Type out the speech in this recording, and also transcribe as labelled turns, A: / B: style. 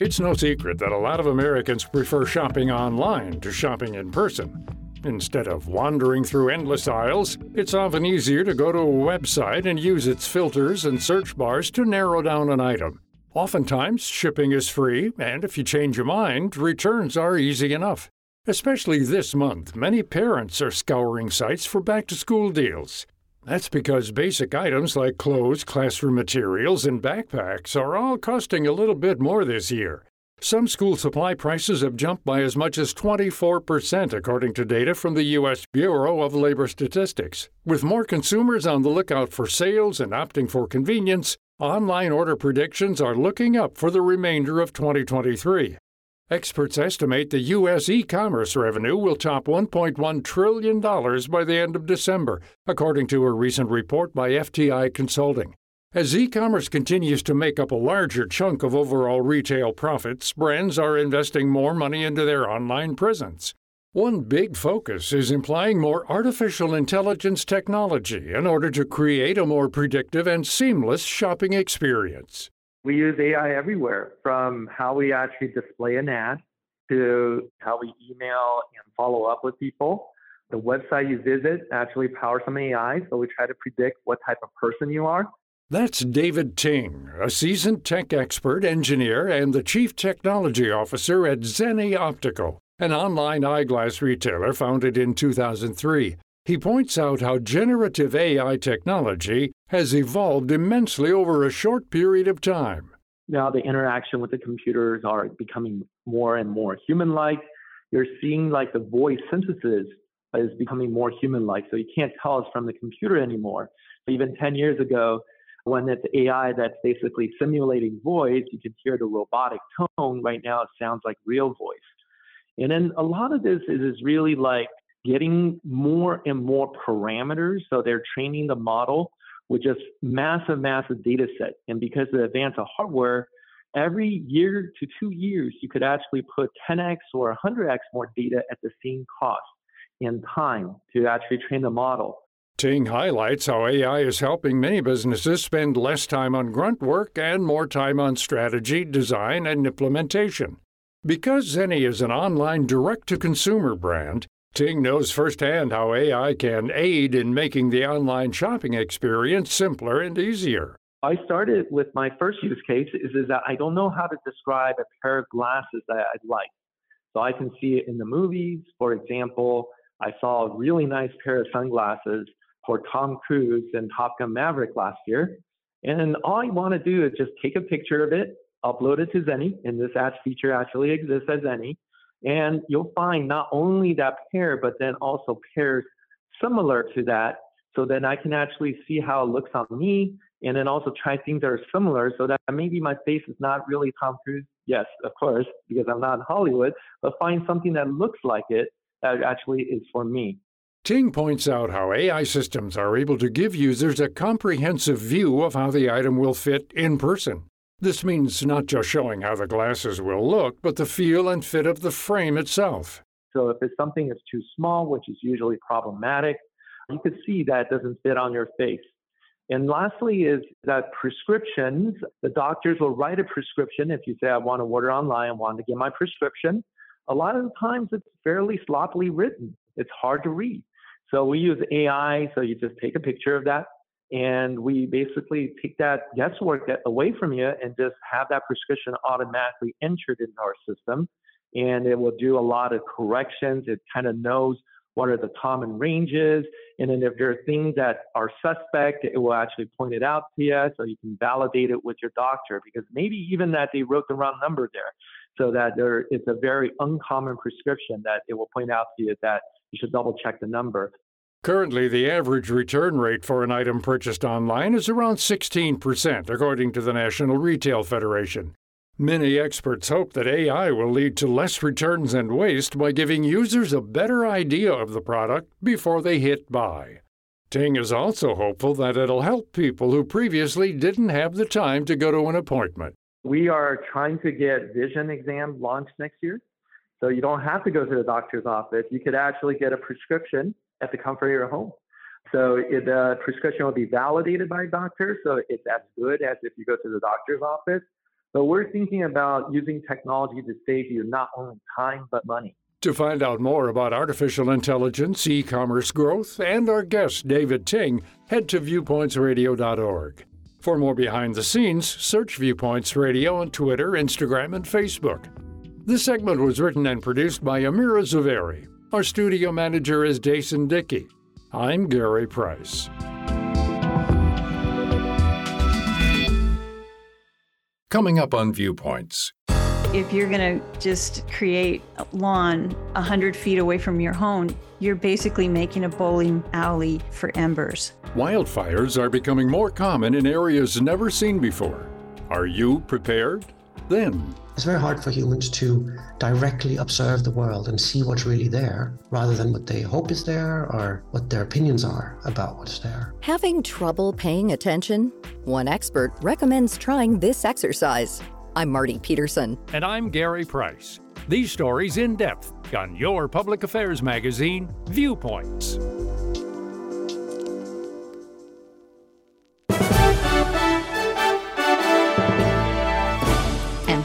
A: It's no secret that a lot of Americans prefer shopping online to shopping in person. Instead of wandering through endless aisles, it's often easier to go to a website and use its filters and search bars to narrow down an item. Oftentimes, shipping is free, and if you change your mind, returns are easy enough. Especially this month, many parents are scouring sites for back to school deals. That's because basic items like clothes, classroom materials, and backpacks are all costing a little bit more this year. Some school supply prices have jumped by as much as 24%, according to data from the U.S. Bureau of Labor Statistics. With more consumers on the lookout for sales and opting for convenience, online order predictions are looking up for the remainder of 2023. Experts estimate the U.S. e commerce revenue will top $1.1 trillion by the end of December, according to a recent report by FTI Consulting. As e commerce continues to make up a larger chunk of overall retail profits, brands are investing more money into their online presence. One big focus is implying more artificial intelligence technology in order to create a more predictive and seamless shopping experience.
B: We use AI everywhere from how we actually display an ad to how we email and follow up with people. The website you visit actually powers some AI, so we try to predict what type of person you are.
A: That's David Ting, a seasoned tech expert, engineer, and the chief technology officer at Zenni Optical, an online eyeglass retailer founded in 2003. He points out how generative AI technology has evolved immensely over a short period of time.
B: Now, the interaction with the computers are becoming more and more human like. You're seeing like the voice synthesis is becoming more human like, so you can't tell us from the computer anymore. Even 10 years ago, when it's AI that's basically simulating voice, you can hear the robotic tone. Right now, it sounds like real voice. And then a lot of this is, is really like getting more and more parameters. So they're training the model with just massive, massive data set. And because of the advance of hardware, every year to two years, you could actually put 10x or 100x more data at the same cost in time to actually train the model.
A: Ting highlights how AI is helping many businesses spend less time on grunt work and more time on strategy, design, and implementation. Because Zenni is an online direct to consumer brand, Ting knows firsthand how AI can aid in making the online shopping experience simpler and easier.
B: I started with my first use case is, is that I don't know how to describe a pair of glasses that I'd like. So I can see it in the movies. For example, I saw a really nice pair of sunglasses for Tom Cruise in Top Gun Maverick last year. And all I want to do is just take a picture of it, upload it to Zenni, and this ads feature actually exists as Zenni. And you'll find not only that pair, but then also pairs similar to that. So then I can actually see how it looks on me and then also try things that are similar so that maybe my face is not really Tom Cruise. Yes, of course, because I'm not in Hollywood, but find something that looks like it that actually is for me.
A: Ting points out how AI systems are able to give users a comprehensive view of how the item will fit in person. This means not just showing how the glasses will look, but the feel and fit of the frame itself.
B: So if it's something that's too small, which is usually problematic, you could see that doesn't fit on your face. And lastly is that prescriptions, the doctors will write a prescription. If you say, I want to order online, I want to get my prescription, a lot of times it's fairly sloppily written. It's hard to read. So we use AI. So you just take a picture of that and we basically take that guesswork away from you and just have that prescription automatically entered into our system. And it will do a lot of corrections. It kind of knows what are the common ranges. And then if there are things that are suspect, it will actually point it out to you so you can validate it with your doctor because maybe even that they wrote the wrong number there. So that there it's a very uncommon prescription that it will point out to you that you should double check the number.
A: Currently, the average return rate for an item purchased online is around 16%, according to the National Retail Federation. Many experts hope that AI will lead to less returns and waste by giving users a better idea of the product before they hit buy. Ting is also hopeful that it'll help people who previously didn't have the time to go to an appointment.
B: We are trying to get vision exam launched next year. So you don't have to go to the doctor's office. You could actually get a prescription at the comfort of your home. So the prescription will be validated by a doctor. So it's as good as if you go to the doctor's office. But we're thinking about using technology to save you not only time, but money.
A: To find out more about artificial intelligence, e commerce growth, and our guest, David Ting, head to viewpointsradio.org. For more behind the scenes, search Viewpoints Radio on Twitter, Instagram, and Facebook. This segment was written and produced by Amira Zaveri. Our studio manager is Jason Dickey. I'm Gary Price. Coming up on Viewpoints.
C: If you're going to just create a lawn 100 feet away from your home, you're basically making a bowling alley for embers.
A: Wildfires are becoming more common in areas never seen before. Are you prepared? Then,
D: it's very hard for humans to directly observe the world and see what's really there rather than what they hope is there or what their opinions are about what's there.
E: Having trouble paying attention? One expert recommends trying this exercise. I'm Marty Peterson.
A: And I'm Gary Price. These stories in depth on your public affairs magazine, Viewpoints.